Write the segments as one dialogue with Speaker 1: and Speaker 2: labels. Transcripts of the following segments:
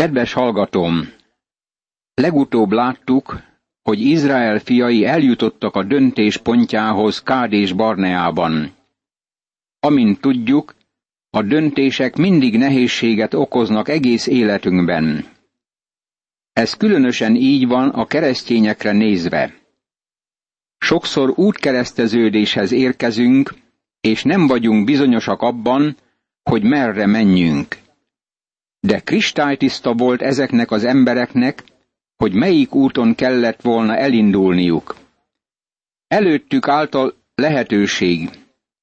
Speaker 1: Kedves hallgatóm! Legutóbb láttuk, hogy Izrael fiai eljutottak a döntés pontjához Kádés Barneában. Amint tudjuk, a döntések mindig nehézséget okoznak egész életünkben. Ez különösen így van a keresztényekre nézve. Sokszor útkereszteződéshez érkezünk, és nem vagyunk bizonyosak abban, hogy merre menjünk. De kristálytiszta volt ezeknek az embereknek, hogy melyik úton kellett volna elindulniuk. Előttük által lehetőség,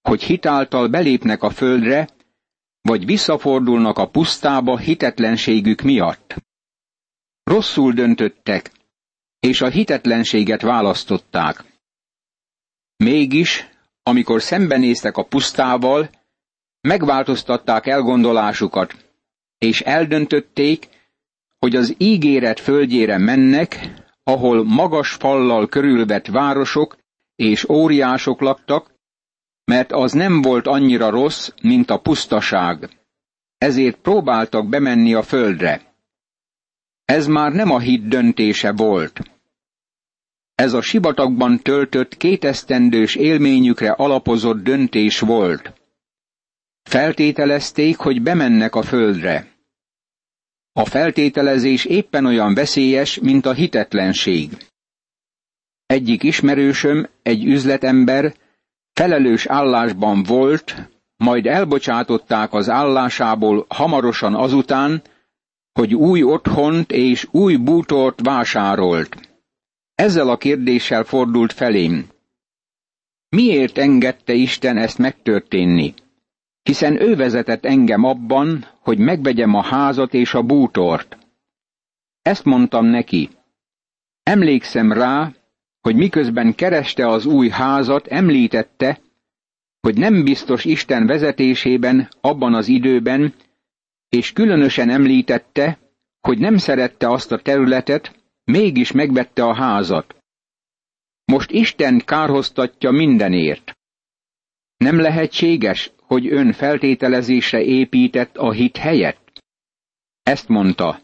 Speaker 1: hogy hitáltal belépnek a földre, vagy visszafordulnak a pusztába hitetlenségük miatt. Rosszul döntöttek, és a hitetlenséget választották. Mégis, amikor szembenéztek a pusztával, megváltoztatták elgondolásukat, és eldöntötték, hogy az ígéret földjére mennek, ahol magas fallal körülvett városok és óriások laktak, mert az nem volt annyira rossz, mint a pusztaság. Ezért próbáltak bemenni a földre. Ez már nem a hit döntése volt. Ez a sivatagban töltött kétesztendős élményükre alapozott döntés volt. Feltételezték, hogy bemennek a földre. A feltételezés éppen olyan veszélyes, mint a hitetlenség. Egyik ismerősöm, egy üzletember, felelős állásban volt, majd elbocsátották az állásából hamarosan azután, hogy új otthont és új bútort vásárolt. Ezzel a kérdéssel fordult felém. Miért engedte Isten ezt megtörténni? Hiszen ő vezetett engem abban, hogy megvegyem a házat és a bútort. Ezt mondtam neki. Emlékszem rá, hogy miközben kereste az új házat, említette, hogy nem biztos Isten vezetésében abban az időben, és különösen említette, hogy nem szerette azt a területet, mégis megvette a házat. Most Isten kárhoztatja mindenért. Nem lehetséges, hogy ön feltételezésre épített a hit helyett? Ezt mondta.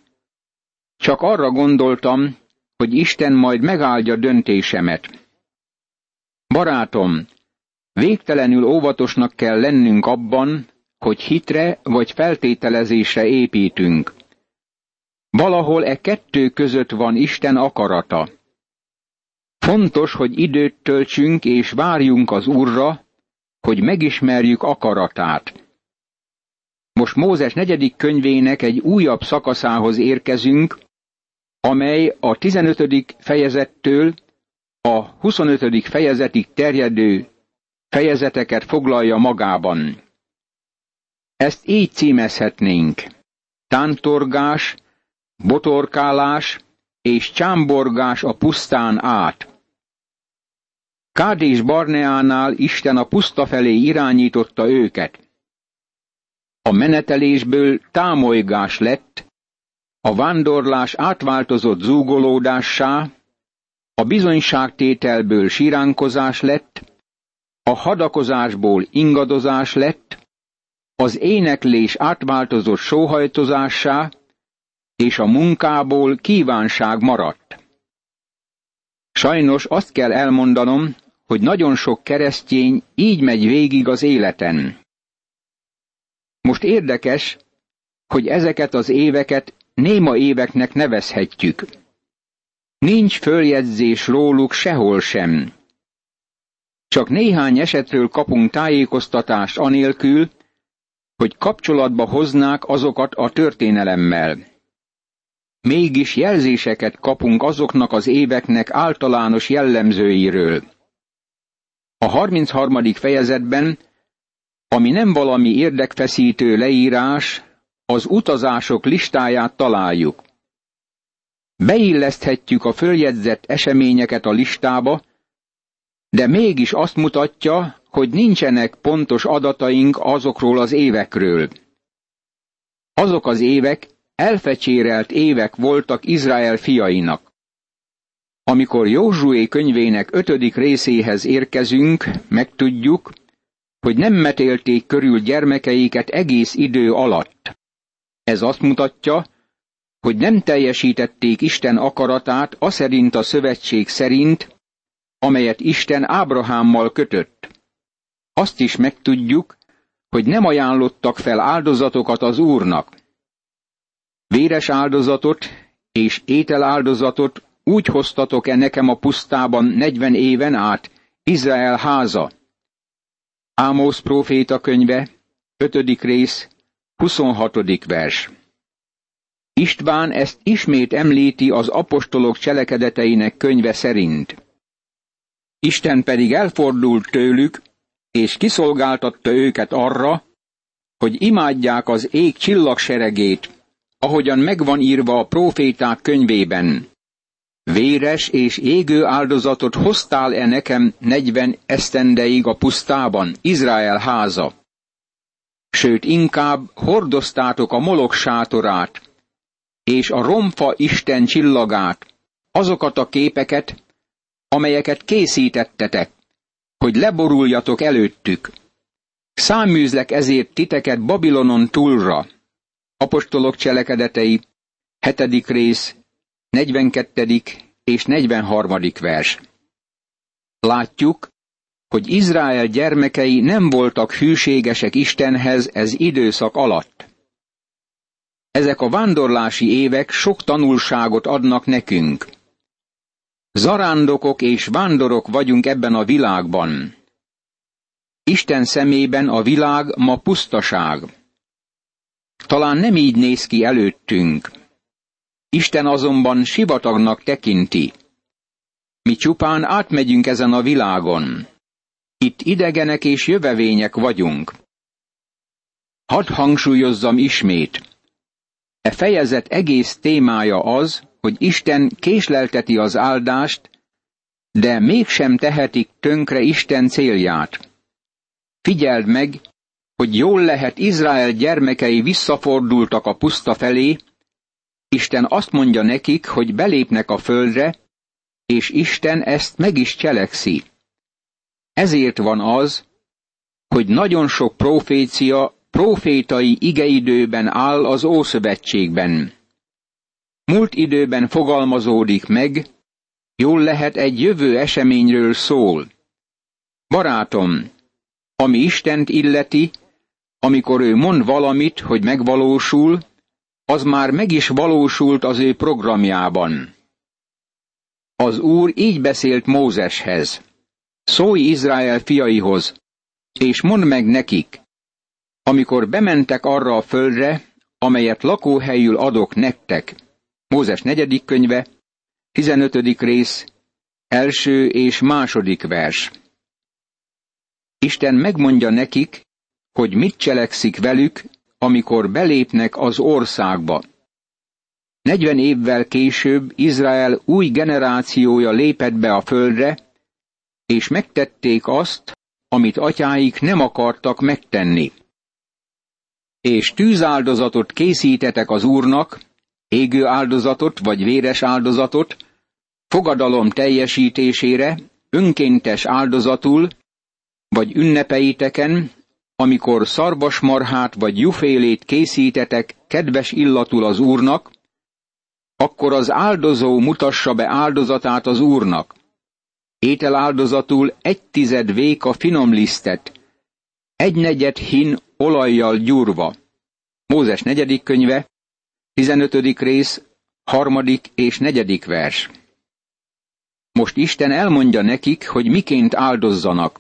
Speaker 1: Csak arra gondoltam, hogy Isten majd megáldja döntésemet. Barátom, végtelenül óvatosnak kell lennünk abban, hogy hitre vagy feltételezésre építünk. Valahol e kettő között van Isten akarata. Fontos, hogy időt töltsünk és várjunk az Úrra, hogy megismerjük akaratát. Most Mózes negyedik könyvének egy újabb szakaszához érkezünk, amely a 15. fejezettől a 25. fejezetig terjedő fejezeteket foglalja magában. Ezt így címezhetnénk. Tántorgás, botorkálás és csámborgás a pusztán át. Kádés Barneánál Isten a puszta felé irányította őket. A menetelésből támolygás lett, a vándorlás átváltozott zúgolódássá, a bizonyságtételből siránkozás lett, a hadakozásból ingadozás lett, az éneklés átváltozott sóhajtozássá, és a munkából kívánság maradt. Sajnos azt kell elmondanom, hogy nagyon sok keresztény így megy végig az életen. Most érdekes, hogy ezeket az éveket néma éveknek nevezhetjük. Nincs följegyzés róluk sehol sem. Csak néhány esetről kapunk tájékoztatást anélkül, hogy kapcsolatba hoznák azokat a történelemmel. Mégis jelzéseket kapunk azoknak az éveknek általános jellemzőiről. A 33. fejezetben, ami nem valami érdekfeszítő leírás, az utazások listáját találjuk. Beilleszthetjük a följegyzett eseményeket a listába, de mégis azt mutatja, hogy nincsenek pontos adataink azokról az évekről. Azok az évek elfecsérelt évek voltak Izrael fiainak. Amikor Józsué könyvének ötödik részéhez érkezünk, megtudjuk, hogy nem metélték körül gyermekeiket egész idő alatt. Ez azt mutatja, hogy nem teljesítették Isten akaratát aszerint a szövetség szerint, amelyet Isten Ábrahámmal kötött. Azt is megtudjuk, hogy nem ajánlottak fel áldozatokat az Úrnak. Véres áldozatot és ételáldozatot úgy hoztatok-e nekem a pusztában negyven éven át, Izrael háza? Ámos próféta könyve, 5. rész, 26. vers. István ezt ismét említi az apostolok cselekedeteinek könyve szerint. Isten pedig elfordult tőlük, és kiszolgáltatta őket arra, hogy imádják az ég csillagseregét, ahogyan megvan írva a próféták könyvében. Véres és égő áldozatot hoztál-e nekem negyven esztendeig a pusztában, Izrael háza? Sőt, inkább hordoztátok a molok sátorát, és a romfa Isten csillagát, azokat a képeket, amelyeket készítettetek, hogy leboruljatok előttük. Száműzlek ezért titeket Babilonon túlra. Apostolok cselekedetei, hetedik rész, 42. és 43. vers. Látjuk, hogy Izrael gyermekei nem voltak hűségesek Istenhez ez időszak alatt. Ezek a vándorlási évek sok tanulságot adnak nekünk. Zarándokok és vándorok vagyunk ebben a világban. Isten szemében a világ ma pusztaság. Talán nem így néz ki előttünk. Isten azonban sivatagnak tekinti. Mi csupán átmegyünk ezen a világon. Itt idegenek és jövevények vagyunk. Hadd hangsúlyozzam ismét. E fejezet egész témája az, hogy Isten késlelteti az áldást, de mégsem tehetik tönkre Isten célját. Figyeld meg, hogy jól lehet Izrael gyermekei visszafordultak a puszta felé, Isten azt mondja nekik, hogy belépnek a földre, és Isten ezt meg is cselekszi. Ezért van az, hogy nagyon sok profécia profétai igeidőben áll az Ószövetségben. Múlt időben fogalmazódik meg, jól lehet egy jövő eseményről szól. Barátom, ami Istent illeti, amikor ő mond valamit, hogy megvalósul, az már meg is valósult az ő programjában. Az Úr így beszélt Mózeshez. Szólj Izrael fiaihoz, és mondd meg nekik, amikor bementek arra a földre, amelyet lakóhelyül adok nektek. Mózes negyedik könyve, 15. rész, első és második vers. Isten megmondja nekik, hogy mit cselekszik velük, amikor belépnek az országba. Negyven évvel később Izrael új generációja lépett be a földre, és megtették azt, amit atyáik nem akartak megtenni. És tűzáldozatot készítetek az Úrnak, égő áldozatot vagy véres áldozatot, fogadalom teljesítésére, önkéntes áldozatul, vagy ünnepeiteken, amikor szarvasmarhát vagy jufélét készítetek kedves illatul az Úrnak, akkor az áldozó mutassa be áldozatát az Úrnak. Étel áldozatul egy tized véka finom lisztet, egy negyed hin olajjal gyúrva. Mózes negyedik könyve, 15. rész, harmadik és negyedik vers. Most Isten elmondja nekik, hogy miként áldozzanak.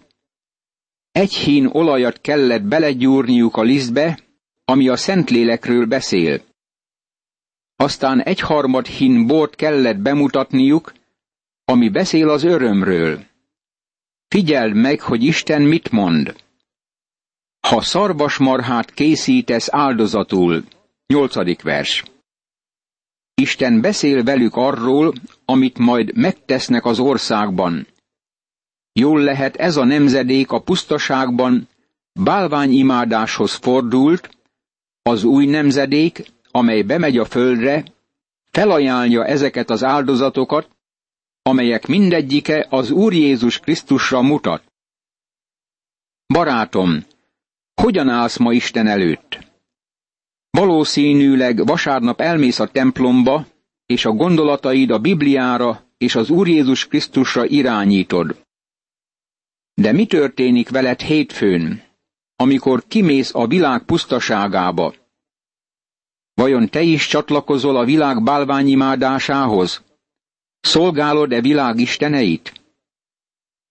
Speaker 1: Egy hín olajat kellett belegyúrniuk a lisztbe, ami a Szentlélekről beszél. Aztán egy harmad hín bort kellett bemutatniuk, ami beszél az örömről. Figyeld meg, hogy Isten mit mond. Ha szarvasmarhát készítesz áldozatul, nyolcadik vers. Isten beszél velük arról, amit majd megtesznek az országban. Jól lehet ez a nemzedék a pusztaságban bálványimádáshoz fordult, az új nemzedék, amely bemegy a földre, felajánlja ezeket az áldozatokat, amelyek mindegyike az Úr Jézus Krisztusra mutat. Barátom, hogyan állsz ma Isten előtt? Valószínűleg vasárnap elmész a templomba, és a gondolataid a Bibliára és az Úr Jézus Krisztusra irányítod. De mi történik veled hétfőn, amikor kimész a világ pusztaságába? Vajon te is csatlakozol a világ bálványimádásához? Szolgálod-e világ isteneit?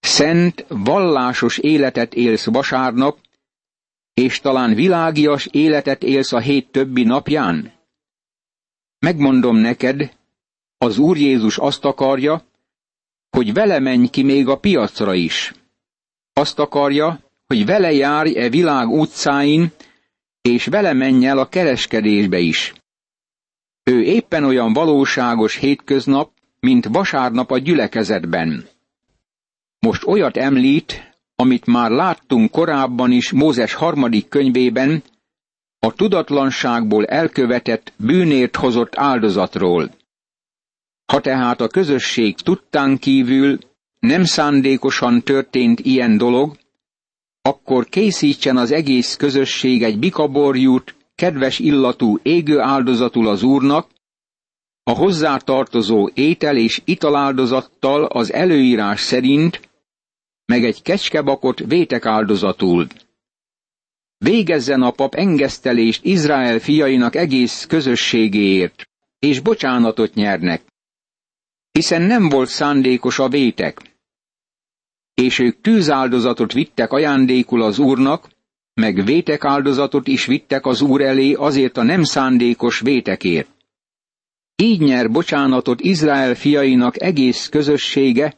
Speaker 1: Szent, vallásos életet élsz vasárnap, és talán világias életet élsz a hét többi napján? Megmondom neked, az Úr Jézus azt akarja, hogy vele menj ki még a piacra is. Azt akarja, hogy vele járj e világ utcáin, és vele menj el a kereskedésbe is. Ő éppen olyan valóságos hétköznap, mint vasárnap a gyülekezetben. Most olyat említ, amit már láttunk korábban is Mózes harmadik könyvében, a tudatlanságból elkövetett bűnért hozott áldozatról. Ha tehát a közösség tudtán kívül nem szándékosan történt ilyen dolog, akkor készítsen az egész közösség egy bikaborjút, kedves illatú égő áldozatul az Úrnak, a hozzá tartozó étel és italáldozattal az előírás szerint, meg egy kecskebakot vétek áldozatul. Végezzen a pap engesztelést Izrael fiainak egész közösségéért, és bocsánatot nyernek. Hiszen nem volt szándékos a vétek. És ők tűzáldozatot vittek ajándékul az úrnak, meg vétek áldozatot is vittek az úr elé azért a nem szándékos vétekért. Így nyer bocsánatot Izrael fiainak egész közössége,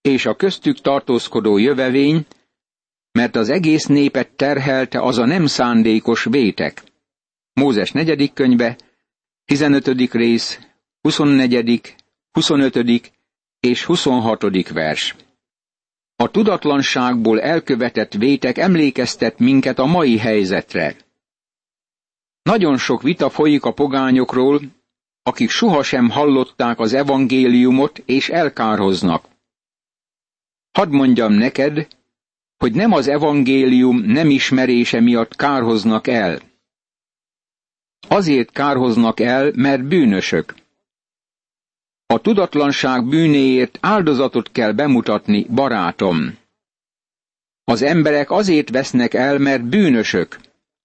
Speaker 1: és a köztük tartózkodó jövevény, mert az egész népet terhelte az a nem szándékos vétek. Mózes negyedik könyve, 15. rész, 24., 25. és 26. vers. A tudatlanságból elkövetett vétek emlékeztet minket a mai helyzetre. Nagyon sok vita folyik a pogányokról, akik sohasem hallották az evangéliumot és elkárhoznak. Hadd mondjam neked, hogy nem az evangélium nem ismerése miatt kárhoznak el. Azért kárhoznak el, mert bűnösök. A tudatlanság bűnéért áldozatot kell bemutatni, barátom. Az emberek azért vesznek el, mert bűnösök.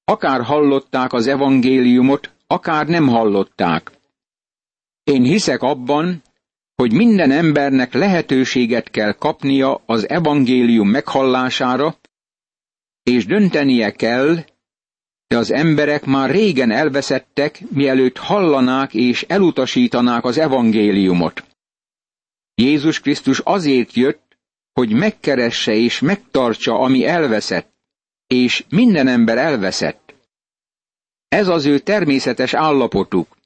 Speaker 1: Akár hallották az evangéliumot, akár nem hallották. Én hiszek abban, hogy minden embernek lehetőséget kell kapnia az evangélium meghallására, és döntenie kell, de az emberek már régen elveszettek, mielőtt hallanák és elutasítanák az evangéliumot. Jézus Krisztus azért jött, hogy megkeresse és megtartsa, ami elveszett, és minden ember elveszett. Ez az ő természetes állapotuk.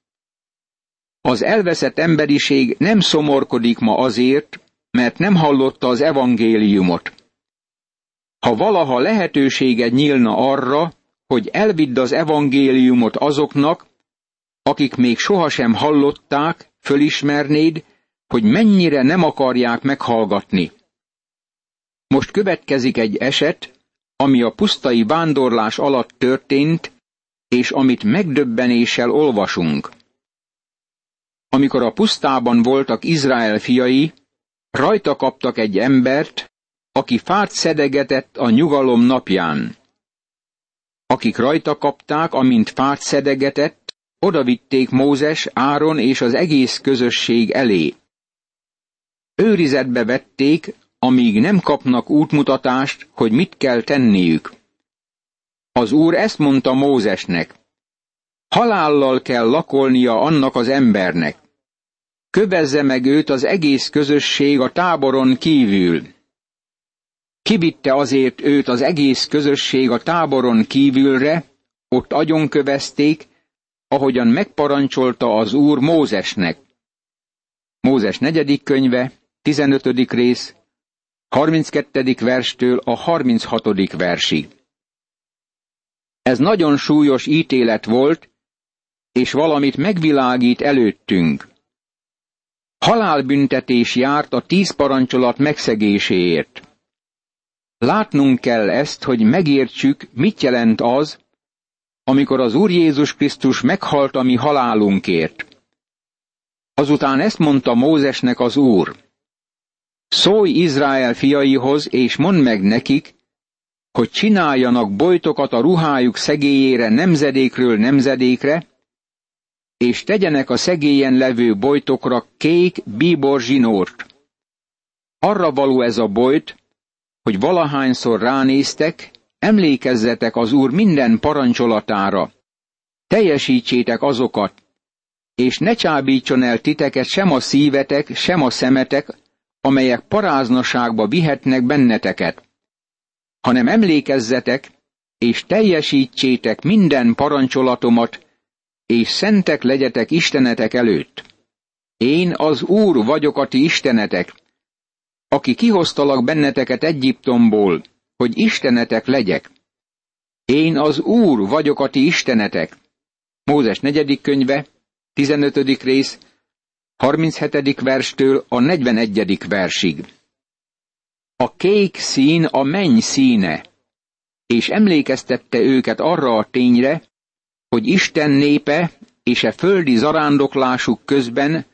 Speaker 1: Az elveszett emberiség nem szomorkodik ma azért, mert nem hallotta az evangéliumot. Ha valaha lehetőséged nyílna arra, hogy elvidd az evangéliumot azoknak, akik még sohasem hallották, fölismernéd, hogy mennyire nem akarják meghallgatni. Most következik egy eset, ami a pusztai vándorlás alatt történt, és amit megdöbbenéssel olvasunk. Amikor a pusztában voltak Izrael fiai, rajta kaptak egy embert, aki fát szedegetett a nyugalom napján. Akik rajta kapták, amint fát szedegetett, odavitték Mózes, Áron és az egész közösség elé. Őrizetbe vették, amíg nem kapnak útmutatást, hogy mit kell tenniük. Az úr ezt mondta Mózesnek. Halállal kell lakolnia annak az embernek. Kövezze meg őt az egész közösség a táboron kívül. Kivitte azért őt az egész közösség a táboron kívülre, ott agyonkövezték, ahogyan megparancsolta az Úr Mózesnek. Mózes negyedik könyve, 15. rész, 32. verstől a 36. versig. Ez nagyon súlyos ítélet volt, és valamit megvilágít előttünk. Halálbüntetés járt a tíz parancsolat megszegéséért. Látnunk kell ezt, hogy megértsük, mit jelent az, amikor az Úr Jézus Krisztus meghalt a mi halálunkért. Azután ezt mondta Mózesnek az Úr. Szólj Izrael fiaihoz, és mondd meg nekik, hogy csináljanak bojtokat a ruhájuk szegélyére nemzedékről nemzedékre, és tegyenek a szegélyen levő bojtokra kék bíbor zsinórt. Arra való ez a bojt, hogy valahányszor ránéztek, emlékezzetek az Úr minden parancsolatára, teljesítsétek azokat, és ne csábítson el titeket sem a szívetek, sem a szemetek, amelyek paráznaságba vihetnek benneteket, hanem emlékezzetek, és teljesítsétek minden parancsolatomat, és szentek legyetek istenetek előtt. Én az Úr vagyok a ti istenetek, aki kihoztalak benneteket Egyiptomból, hogy istenetek legyek. Én az Úr vagyok a ti istenetek. Mózes negyedik könyve, 15. rész, 37. verstől a 41. versig. A kék szín a menny színe, és emlékeztette őket arra a tényre, hogy Isten népe és e földi zarándoklásuk közben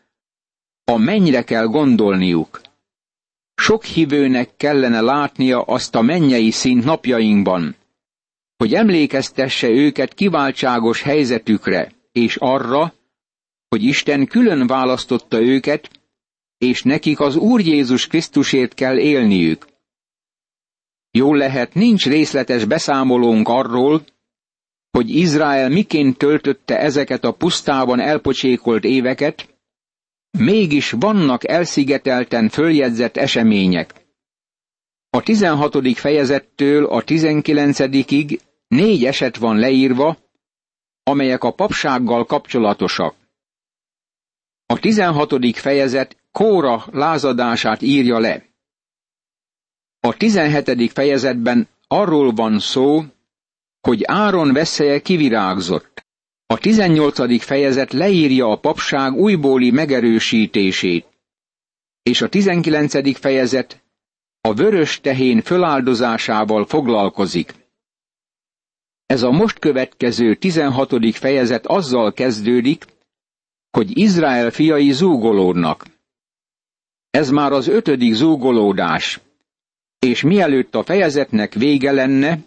Speaker 1: a mennyre kell gondolniuk. Sok hívőnek kellene látnia azt a mennyei szint napjainkban, hogy emlékeztesse őket kiváltságos helyzetükre, és arra, hogy Isten külön választotta őket, és nekik az Úr Jézus Krisztusért kell élniük. Jól lehet, nincs részletes beszámolónk arról, hogy Izrael miként töltötte ezeket a pusztában elpocsékolt éveket, mégis vannak elszigetelten följegyzett események. A 16. fejezettől a 19 négy eset van leírva, amelyek a papsággal kapcsolatosak. A 16. fejezet Kóra lázadását írja le. A 17. fejezetben arról van szó, hogy Áron veszeje kivirágzott. A 18. fejezet leírja a papság újbóli megerősítését, és a 19. fejezet a vörös tehén föláldozásával foglalkozik. Ez a most következő 16. fejezet azzal kezdődik, hogy Izrael fiai zúgolódnak. Ez már az ötödik zúgolódás, és mielőtt a fejezetnek vége lenne,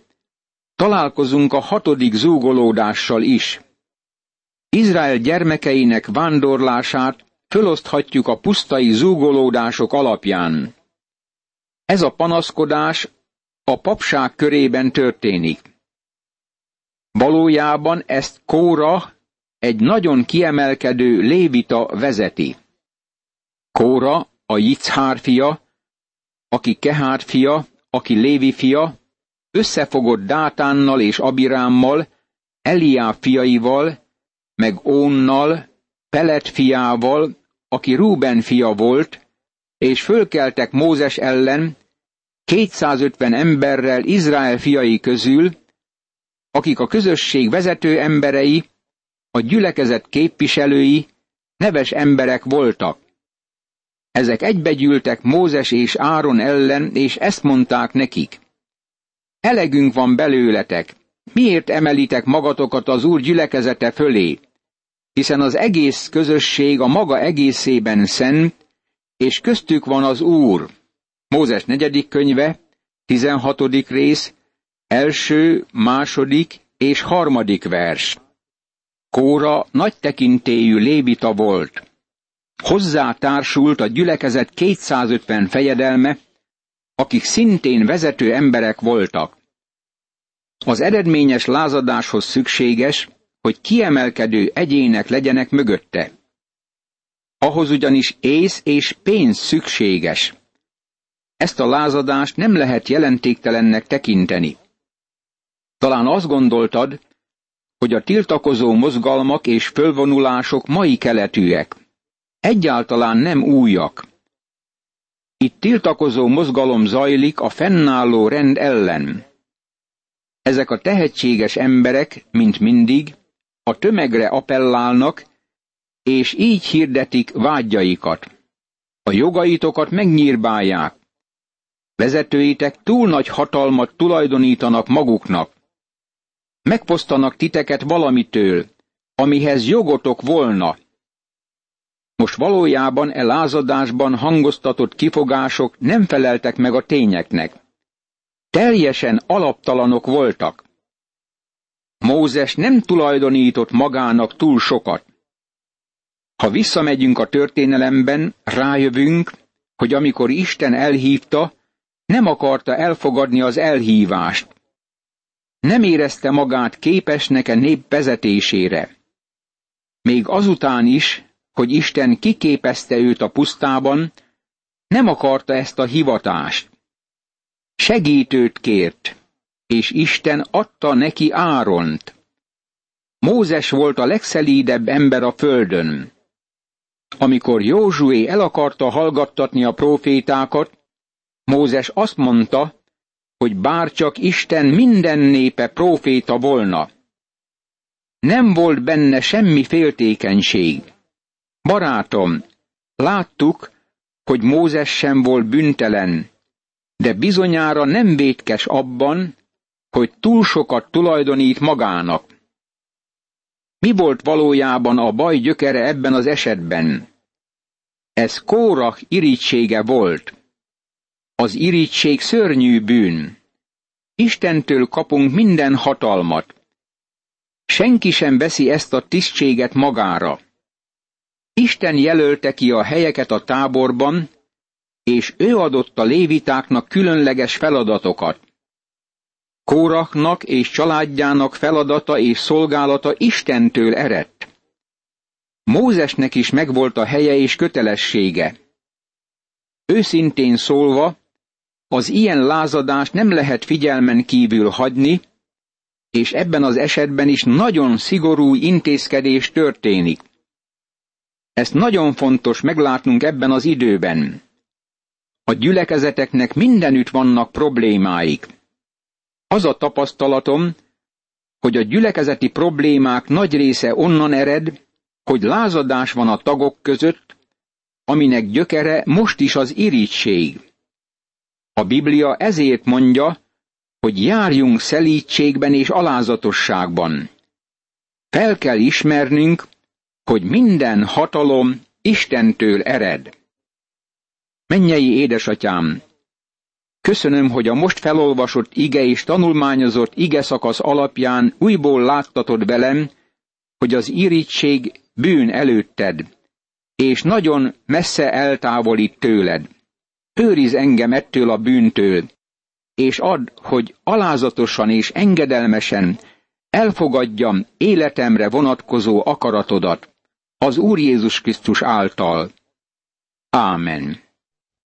Speaker 1: találkozunk a hatodik zúgolódással is. Izrael gyermekeinek vándorlását föloszthatjuk a pusztai zúgolódások alapján. Ez a panaszkodás a papság körében történik. Valójában ezt Kóra, egy nagyon kiemelkedő lévita vezeti. Kóra, a Jickhár fia, aki Kehár fia, aki Lévi fia, összefogott Dátánnal és Abirámmal, Eliá fiaival, meg Ónnal, Pelet fiával, aki Rúben fia volt, és fölkeltek Mózes ellen, 250 emberrel Izrael fiai közül, akik a közösség vezető emberei, a gyülekezet képviselői, neves emberek voltak. Ezek egybegyűltek Mózes és Áron ellen, és ezt mondták nekik. Elegünk van belőletek, miért emelitek magatokat az Úr gyülekezete fölé? Hiszen az egész közösség a maga egészében szent, és köztük van az Úr. Mózes negyedik könyve, 16. rész, első, második és harmadik vers. Kóra nagy tekintélyű lévita volt. Hozzá társult a gyülekezet 250 fejedelme, akik szintén vezető emberek voltak. Az eredményes lázadáshoz szükséges, hogy kiemelkedő egyének legyenek mögötte. Ahhoz ugyanis ész és pénz szükséges. Ezt a lázadást nem lehet jelentéktelennek tekinteni. Talán azt gondoltad, hogy a tiltakozó mozgalmak és fölvonulások mai keletűek. Egyáltalán nem újak. Itt tiltakozó mozgalom zajlik a fennálló rend ellen. Ezek a tehetséges emberek, mint mindig, a tömegre appellálnak, és így hirdetik vágyjaikat. A jogaitokat megnyírbálják. Vezetőitek túl nagy hatalmat tulajdonítanak maguknak. megfosztanak titeket valamitől, amihez jogotok volna. Most valójában e lázadásban hangoztatott kifogások nem feleltek meg a tényeknek. Teljesen alaptalanok voltak. Mózes nem tulajdonított magának túl sokat. Ha visszamegyünk a történelemben, rájövünk, hogy amikor Isten elhívta, nem akarta elfogadni az elhívást. Nem érezte magát képesnek a nép vezetésére. Még azután is, hogy Isten kiképezte őt a pusztában, nem akarta ezt a hivatást. Segítőt kért, és Isten adta neki Áront. Mózes volt a legszelídebb ember a földön. Amikor Józsué el akarta hallgattatni a profétákat, Mózes azt mondta, hogy bárcsak Isten minden népe proféta volna. Nem volt benne semmi féltékenység. Barátom, láttuk, hogy Mózes sem volt büntelen, de bizonyára nem vétkes abban, hogy túl sokat tulajdonít magának. Mi volt valójában a baj gyökere ebben az esetben? Ez Kórach irítsége volt. Az irítség szörnyű bűn. Istentől kapunk minden hatalmat. Senki sem veszi ezt a tisztséget magára. Isten jelölte ki a helyeket a táborban, és ő adott a lévitáknak különleges feladatokat. Kórachnak és családjának feladata és szolgálata Istentől eredt. Mózesnek is megvolt a helye és kötelessége. Őszintén szólva, az ilyen lázadást nem lehet figyelmen kívül hagyni, és ebben az esetben is nagyon szigorú intézkedés történik. Ezt nagyon fontos meglátnunk ebben az időben. A gyülekezeteknek mindenütt vannak problémáik. Az a tapasztalatom, hogy a gyülekezeti problémák nagy része onnan ered, hogy lázadás van a tagok között, aminek gyökere most is az irítség. A Biblia ezért mondja, hogy járjunk szelítségben és alázatosságban. Fel kell ismernünk, hogy minden hatalom Istentől ered. Mennyei édesatyám, köszönöm, hogy a most felolvasott ige és tanulmányozott ige szakasz alapján újból láttatod velem, hogy az irítség bűn előtted, és nagyon messze eltávolít tőled. Őriz engem ettől a bűntől, és add, hogy alázatosan és engedelmesen elfogadjam életemre vonatkozó akaratodat az Úr Jézus Krisztus által. Ámen.